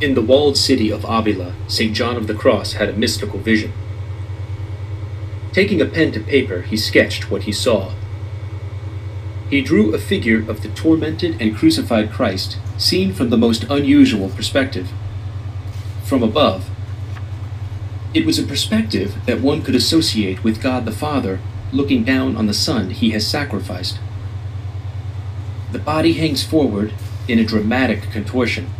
In the walled city of Avila, St. John of the Cross had a mystical vision. Taking a pen to paper, he sketched what he saw. He drew a figure of the tormented and crucified Christ, seen from the most unusual perspective. From above, it was a perspective that one could associate with God the Father looking down on the Son he has sacrificed. The body hangs forward in a dramatic contortion.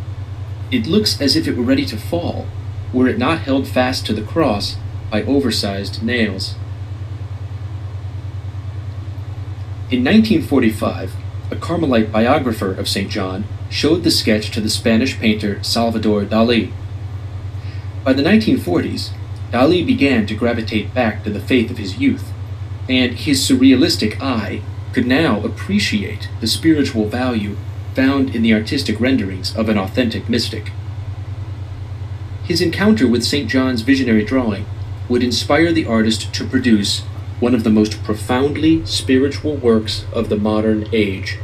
It looks as if it were ready to fall, were it not held fast to the cross by oversized nails. In 1945, a Carmelite biographer of St. John showed the sketch to the Spanish painter Salvador Dali. By the 1940s, Dali began to gravitate back to the faith of his youth, and his surrealistic eye could now appreciate the spiritual value found in the artistic renderings of an authentic mystic. His encounter with St. John's visionary drawing would inspire the artist to produce one of the most profoundly spiritual works of the modern age.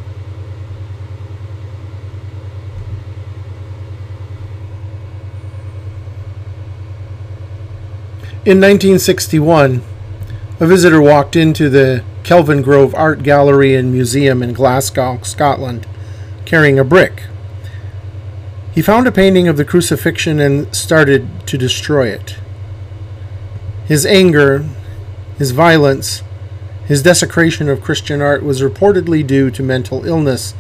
In 1961, a visitor walked into the Kelvingrove Art Gallery and Museum in Glasgow, Scotland, carrying a brick. He found a painting of the crucifixion and started to destroy it. His anger, his violence, his desecration of Christian art was reportedly due to mental illness,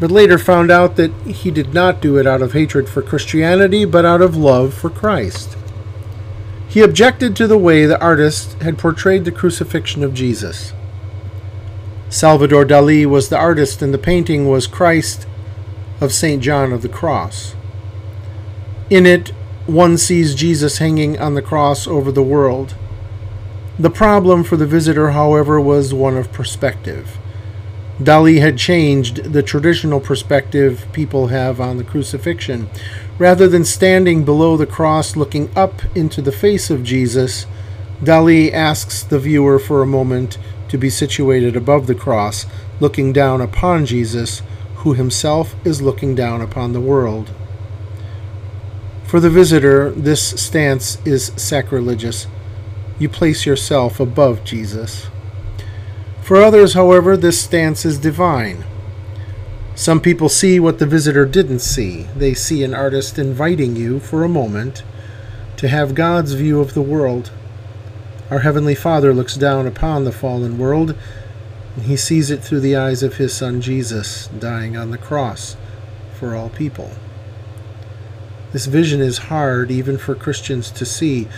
but later found out that he did not do it out of hatred for Christianity, but out of love for Christ. He objected to the way the artist had portrayed the crucifixion of Jesus. Salvador Dali was the artist, and the painting was Christ of St. John of the Cross. In it, one sees Jesus hanging on the cross over the world. The problem for the visitor, however, was one of perspective. Dali had changed the traditional perspective people have on the crucifixion. Rather than standing below the cross looking up into the face of Jesus, Dali asks the viewer for a moment to be situated above the cross, looking down upon Jesus, who himself is looking down upon the world. For the visitor, this stance is sacrilegious. You place yourself above Jesus. For others, however, this stance is divine. Some people see what the visitor didn't see. They see an artist inviting you for a moment to have God's view of the world. Our Heavenly Father looks down upon the fallen world, and He sees it through the eyes of His Son Jesus, dying on the cross for all people. This vision is hard even for Christians to see,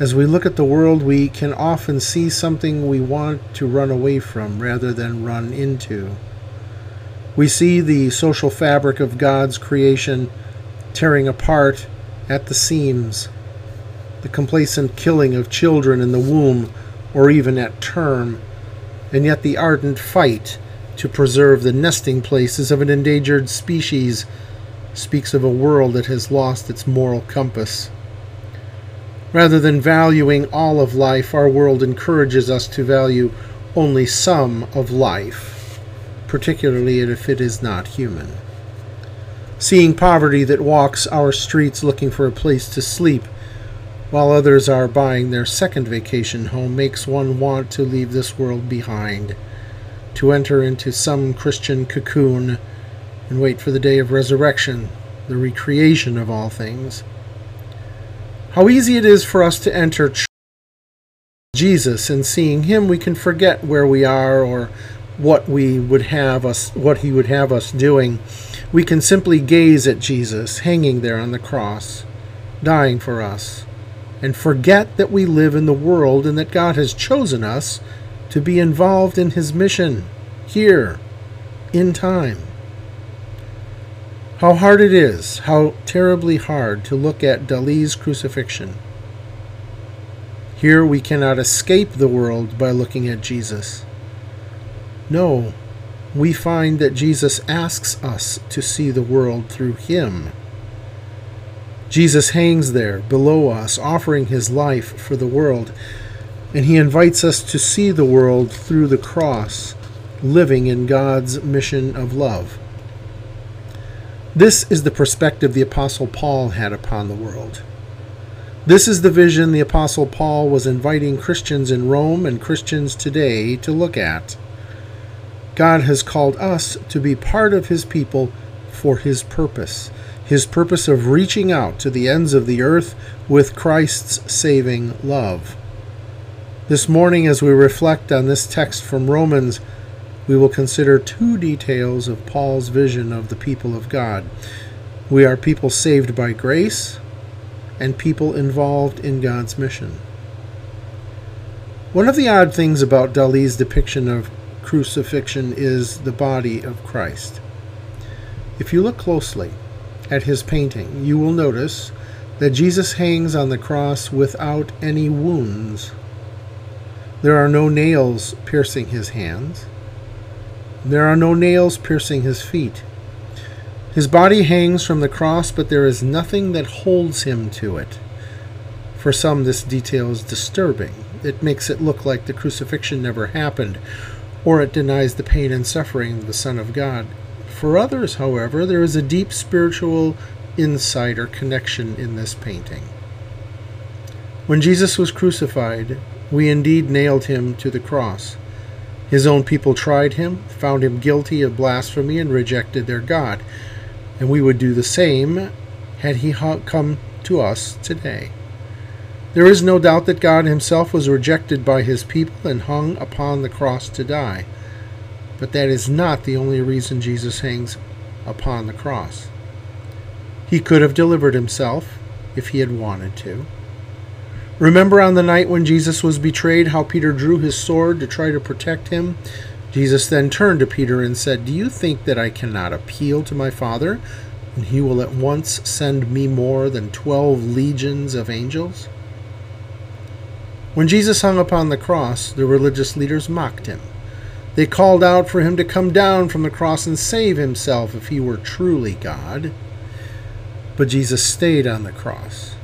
as we look at the world, we can often see something we want to run away from rather than run into. We see the social fabric of God's creation tearing apart at the seams, the complacent killing of children in the womb or even at term, and yet the ardent fight to preserve the nesting places of an endangered species speaks of a world that has lost its moral compass. Rather than valuing all of life, our world encourages us to value only some of life, particularly if it is not human. Seeing poverty that walks our streets looking for a place to sleep while others are buying their second vacation home makes one want to leave this world behind, to enter into some Christian cocoon and wait for the day of resurrection, the recreation of all things. How easy it is for us to enter Jesus and seeing him we can forget where we are or what we would have us what he would have us doing. We can simply gaze at Jesus hanging there on the cross, dying for us, and forget that we live in the world and that God has chosen us to be involved in his mission here in time. How hard it is, how terribly hard to look at Dali's crucifixion. Here we cannot escape the world by looking at Jesus. No, we find that Jesus asks us to see the world through him. Jesus hangs there below us, offering his life for the world, and he invites us to see the world through the cross, living in God's mission of love. This is the perspective the Apostle Paul had upon the world. This is the vision the Apostle Paul was inviting Christians in Rome and Christians today to look at. God has called us to be part of His people for His purpose, His purpose of reaching out to the ends of the earth with Christ's saving love. This morning, as we reflect on this text from Romans, we will consider two details of Paul's vision of the people of God. We are people saved by grace and people involved in God's mission. One of the odd things about Dali's depiction of crucifixion is the body of Christ. If you look closely at his painting, you will notice that Jesus hangs on the cross without any wounds. There are no nails piercing his hands. There are no nails piercing his feet. His body hangs from the cross, but there is nothing that holds him to it. For some, this detail is disturbing. It makes it look like the crucifixion never happened, or it denies the pain and suffering of the Son of God. For others, however, there is a deep spiritual insight or connection in this painting. When Jesus was crucified, we indeed nailed him to the cross. His own people tried him, found him guilty of blasphemy, and rejected their God and we would do the same had he come to us today. There is no doubt that God himself was rejected by his people and hung upon the cross to die. But that is not the only reason Jesus hangs upon the cross. He could have delivered himself if he had wanted to. Remember on the night when Jesus was betrayed how Peter drew his sword to try to protect him Jesus then turned to Peter and said, Do you think that I cannot appeal to my Father, and he will at once send me more than twelve legions of angels? When Jesus hung upon the cross, the religious leaders mocked him. They called out for him to come down from the cross and save himself if he were truly God. But Jesus stayed on the cross,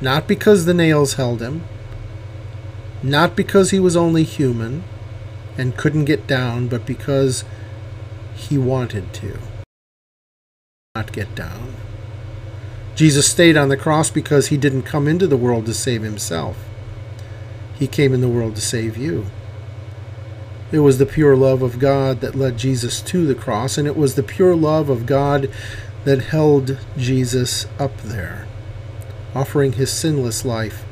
not because the nails held him, not because he was only human and couldn't get down, but because he wanted to not get down. Jesus stayed on the cross because he didn't come into the world to save himself. He came in the world to save you. It was the pure love of God that led Jesus to the cross, and it was the pure love of God that held Jesus up there, offering his sinless life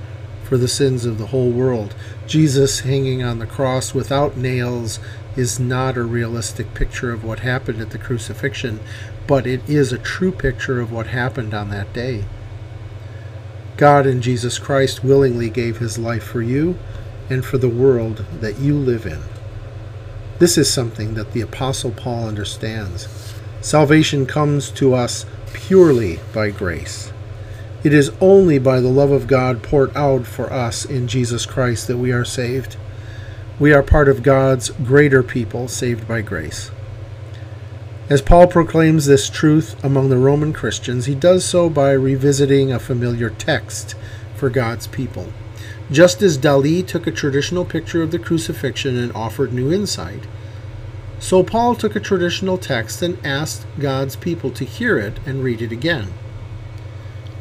for the sins of the whole world. Jesus hanging on the cross without nails is not a realistic picture of what happened at the crucifixion, but it is a true picture of what happened on that day. God in Jesus Christ willingly gave his life for you and for the world that you live in. This is something that the Apostle Paul understands. Salvation comes to us purely by grace. It is only by the love of God poured out for us in Jesus Christ that we are saved. We are part of God's greater people saved by grace. As Paul proclaims this truth among the Roman Christians, he does so by revisiting a familiar text for God's people. Just as Dali took a traditional picture of the crucifixion and offered new insight, so Paul took a traditional text and asked God's people to hear it and read it again.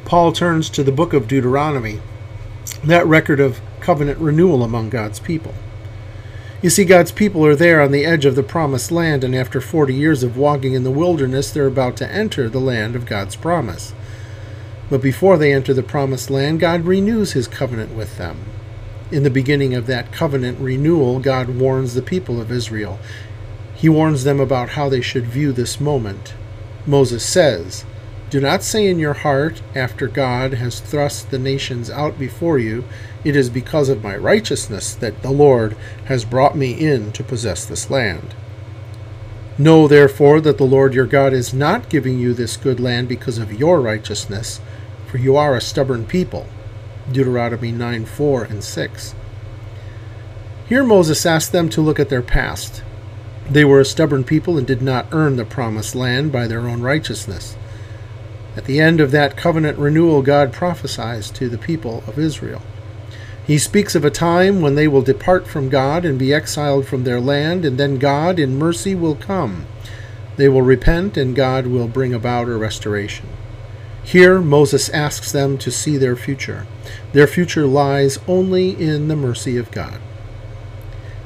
Paul turns to the book of Deuteronomy, that record of covenant renewal among God's people. You see, God's people are there on the edge of the promised land, and after 40 years of walking in the wilderness, they're about to enter the land of God's promise. But before they enter the promised land, God renews his covenant with them. In the beginning of that covenant renewal, God warns the people of Israel. He warns them about how they should view this moment. Moses says, do not say in your heart, after God has thrust the nations out before you, It is because of my righteousness that the Lord has brought me in to possess this land. Know therefore that the Lord your God is not giving you this good land because of your righteousness, for you are a stubborn people. Deuteronomy 9 4 and 6. Here Moses asked them to look at their past. They were a stubborn people and did not earn the promised land by their own righteousness. At the end of that covenant renewal, God prophesies to the people of Israel. He speaks of a time when they will depart from God and be exiled from their land, and then God in mercy will come. They will repent, and God will bring about a restoration. Here, Moses asks them to see their future. Their future lies only in the mercy of God.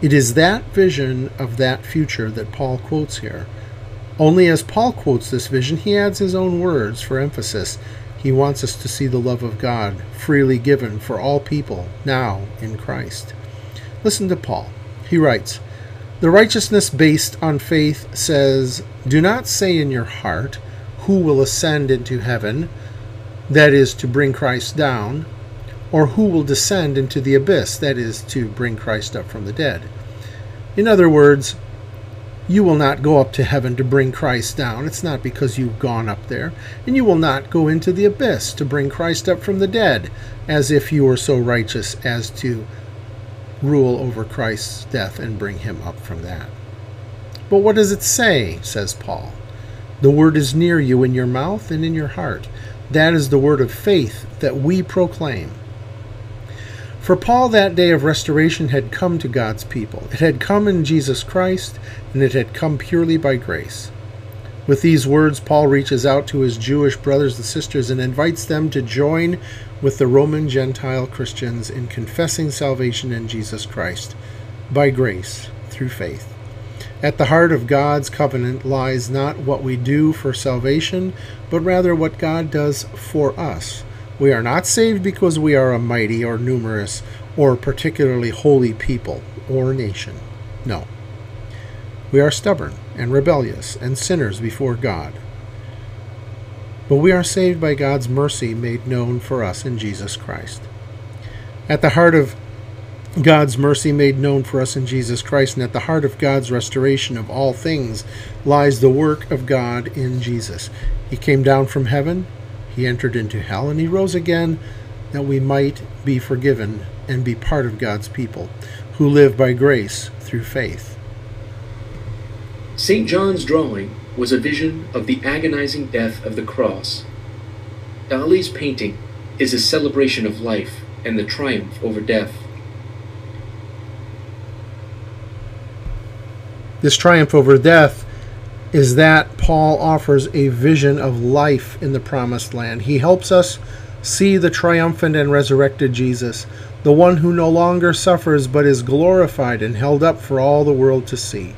It is that vision of that future that Paul quotes here. Only as Paul quotes this vision, he adds his own words for emphasis. He wants us to see the love of God freely given for all people now in Christ. Listen to Paul. He writes, The righteousness based on faith says, Do not say in your heart, Who will ascend into heaven? That is, to bring Christ down or who will descend into the abyss, that is, to bring Christ up from the dead. In other words, you will not go up to heaven to bring Christ down. It's not because you've gone up there. And you will not go into the abyss to bring Christ up from the dead, as if you were so righteous as to rule over Christ's death and bring him up from that. But what does it say? says Paul. The word is near you in your mouth and in your heart. That is the word of faith that we proclaim. For Paul, that day of restoration had come to God's people. It had come in Jesus Christ, and it had come purely by grace. With these words, Paul reaches out to his Jewish brothers and sisters and invites them to join with the Roman Gentile Christians in confessing salvation in Jesus Christ by grace through faith. At the heart of God's covenant lies not what we do for salvation, but rather what God does for us we are not saved because we are a mighty or numerous or particularly holy people or nation. No. We are stubborn and rebellious and sinners before God. But we are saved by God's mercy made known for us in Jesus Christ. At the heart of God's mercy made known for us in Jesus Christ, and at the heart of God's restoration of all things lies the work of God in Jesus. He came down from heaven he entered into hell and he rose again that we might be forgiven and be part of God's people who live by grace through faith. St. John's drawing was a vision of the agonizing death of the cross. Dali's painting is a celebration of life and the triumph over death. This triumph over death is that Paul offers a vision of life in the promised land. He helps us see the triumphant and resurrected Jesus, the one who no longer suffers but is glorified and held up for all the world to see.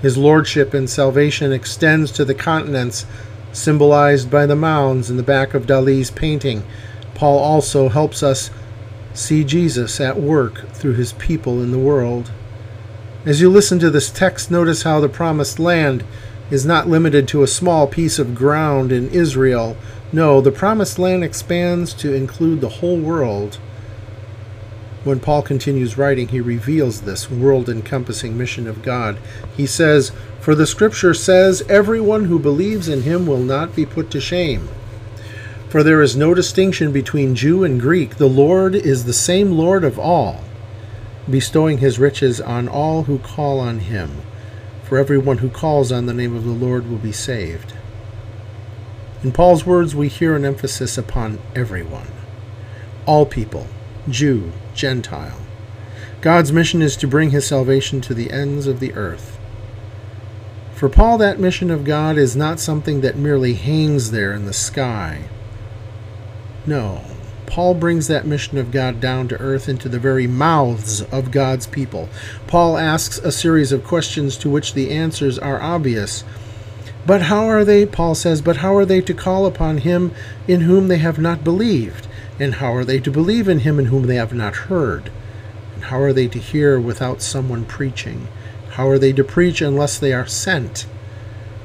His lordship and salvation extends to the continents symbolized by the mounds in the back of Dali's painting. Paul also helps us see Jesus at work through his people in the world. As you listen to this text, notice how the promised land is not limited to a small piece of ground in Israel. No, the promised land expands to include the whole world. When Paul continues writing, he reveals this world encompassing mission of God. He says, For the scripture says, Everyone who believes in him will not be put to shame. For there is no distinction between Jew and Greek. The Lord is the same Lord of all bestowing his riches on all who call on him. For everyone who calls on the name of the Lord will be saved. In Paul's words, we hear an emphasis upon everyone, all people, Jew, Gentile. God's mission is to bring his salvation to the ends of the earth. For Paul, that mission of God is not something that merely hangs there in the sky. No, Paul brings that mission of God down to earth into the very mouths of God's people. Paul asks a series of questions to which the answers are obvious. But how are they, Paul says, but how are they to call upon him in whom they have not believed? And how are they to believe in him in whom they have not heard? And how are they to hear without someone preaching? How are they to preach unless they are sent?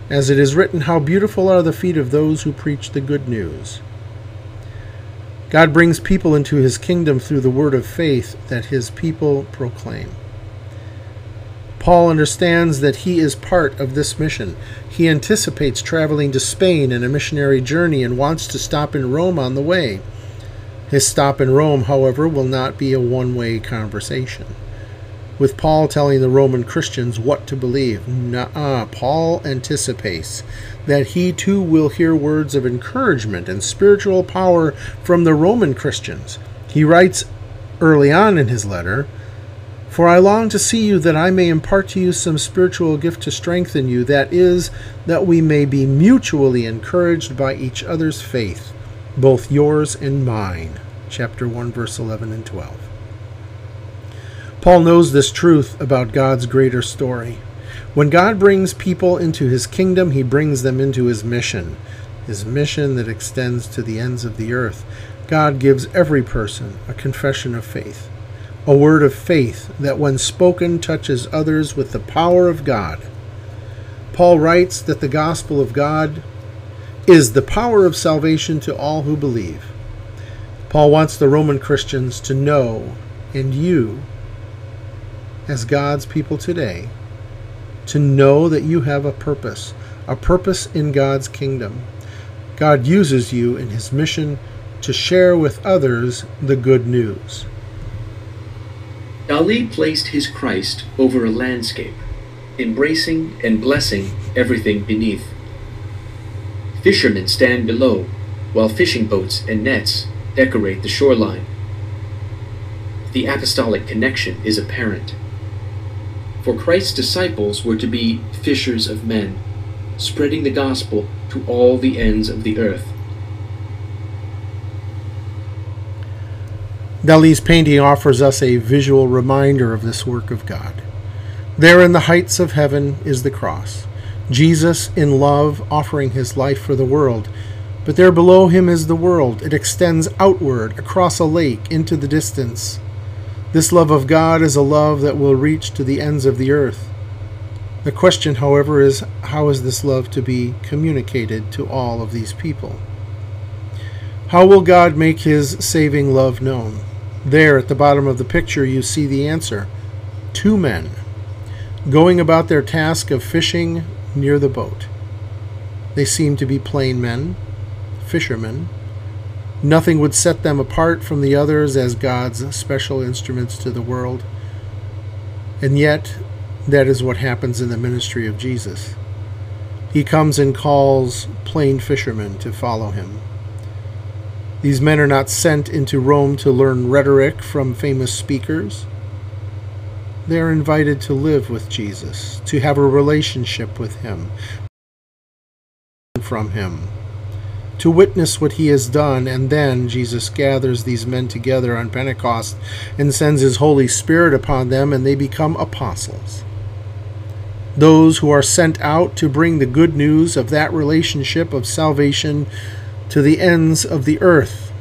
As it is written, How beautiful are the feet of those who preach the good news. God brings people into his kingdom through the word of faith that his people proclaim. Paul understands that he is part of this mission. He anticipates traveling to Spain in a missionary journey and wants to stop in Rome on the way. His stop in Rome, however, will not be a one way conversation with Paul telling the Roman Christians what to believe. Nuh-uh. Paul anticipates that he too will hear words of encouragement and spiritual power from the Roman Christians. He writes early on in his letter, For I long to see you that I may impart to you some spiritual gift to strengthen you, that is, that we may be mutually encouraged by each other's faith, both yours and mine. Chapter 1, verse 11 and 12. Paul knows this truth about God's greater story. When God brings people into his kingdom, he brings them into his mission, his mission that extends to the ends of the earth. God gives every person a confession of faith a word of faith that, when spoken, touches others with the power of God. Paul writes that the gospel of God is the power of salvation to all who believe. Paul wants the Roman Christians to know, and you, as God's people today, to know that you have a purpose, a purpose in God's kingdom. God uses you in his mission to share with others the good news. Dali placed his Christ over a landscape, embracing and blessing everything beneath. Fishermen stand below, while fishing boats and nets decorate the shoreline. The apostolic connection is apparent. For Christ's disciples were to be fishers of men, spreading the gospel to all the ends of the earth. Dali's painting offers us a visual reminder of this work of God. There in the heights of heaven is the cross, Jesus in love offering his life for the world. But there below him is the world. It extends outward across a lake into the distance. This love of God is a love that will reach to the ends of the earth. The question, however, is how is this love to be communicated to all of these people? How will God make his saving love known? There at the bottom of the picture, you see the answer two men going about their task of fishing near the boat. They seem to be plain men, fishermen. Nothing would set them apart from the others as God's special instruments to the world. And yet, that is what happens in the ministry of Jesus. He comes and calls plain fishermen to follow him. These men are not sent into Rome to learn rhetoric from famous speakers. They are invited to live with Jesus, to have a relationship with Him, from Him, to witness what He has done, and then Jesus gathers these men together on Pentecost and sends His Holy Spirit upon them, and they become apostles. Those who are sent out to bring the good news of that relationship of salvation to the ends of the earth.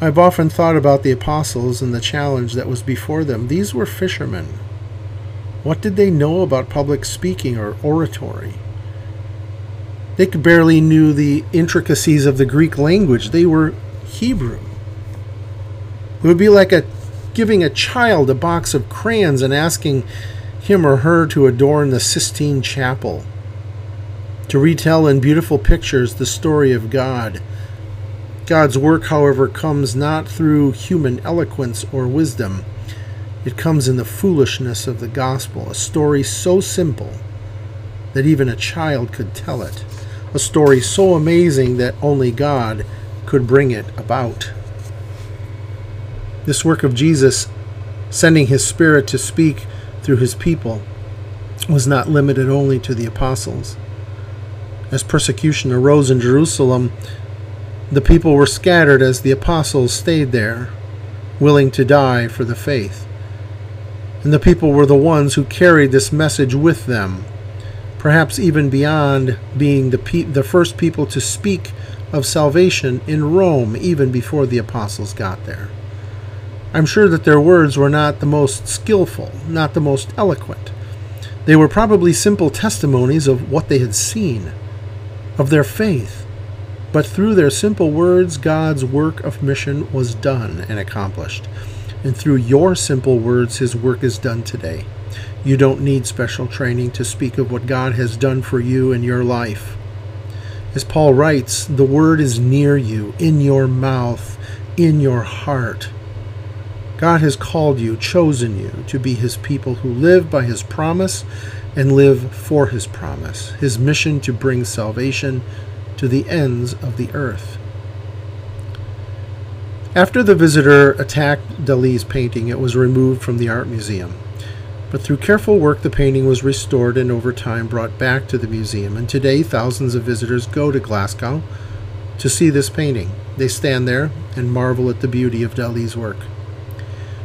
I've often thought about the apostles and the challenge that was before them. These were fishermen. What did they know about public speaking or oratory? They barely knew the intricacies of the Greek language. They were Hebrew. It would be like a giving a child a box of crayons and asking him or her to adorn the Sistine Chapel to retell in beautiful pictures the story of God. God's work, however, comes not through human eloquence or wisdom. It comes in the foolishness of the gospel, a story so simple that even a child could tell it, a story so amazing that only God could bring it about. This work of Jesus, sending his Spirit to speak through his people, was not limited only to the apostles. As persecution arose in Jerusalem, the people were scattered as the apostles stayed there, willing to die for the faith. And the people were the ones who carried this message with them, perhaps even beyond being the, pe- the first people to speak of salvation in Rome even before the apostles got there. I'm sure that their words were not the most skillful, not the most eloquent. They were probably simple testimonies of what they had seen of their faith. But through their simple words, God's work of mission was done and accomplished. And through your simple words, His work is done today. You don't need special training to speak of what God has done for you in your life. As Paul writes, the word is near you, in your mouth, in your heart. God has called you, chosen you to be His people who live by His promise and live for his promise, his mission to bring salvation to the ends of the earth. After the visitor attacked Dali's painting, it was removed from the art museum. But through careful work, the painting was restored and over time brought back to the museum. And today, thousands of visitors go to Glasgow to see this painting. They stand there and marvel at the beauty of Dali's work.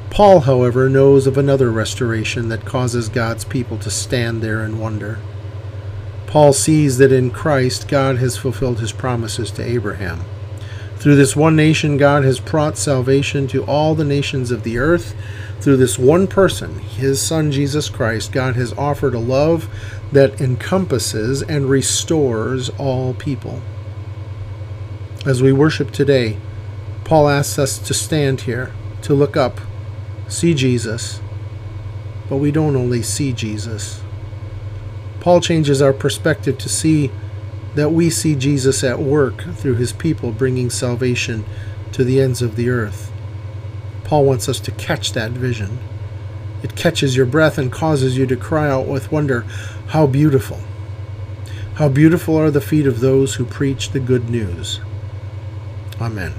Paul, however, knows of another restoration that causes God's people to stand there and wonder. Paul sees that in Christ God has fulfilled his promises to Abraham. Through this one nation, God has brought salvation to all the nations of the earth. Through this one person, his Son Jesus Christ, God has offered a love that encompasses and restores all people. As we worship today, Paul asks us to stand here, to look up, see Jesus, but we don't only see Jesus. Paul changes our perspective to see that we see Jesus at work through his people bringing salvation to the ends of the earth. Paul wants us to catch that vision. It catches your breath and causes you to cry out with wonder, How beautiful! How beautiful are the feet of those who preach the good news. Amen.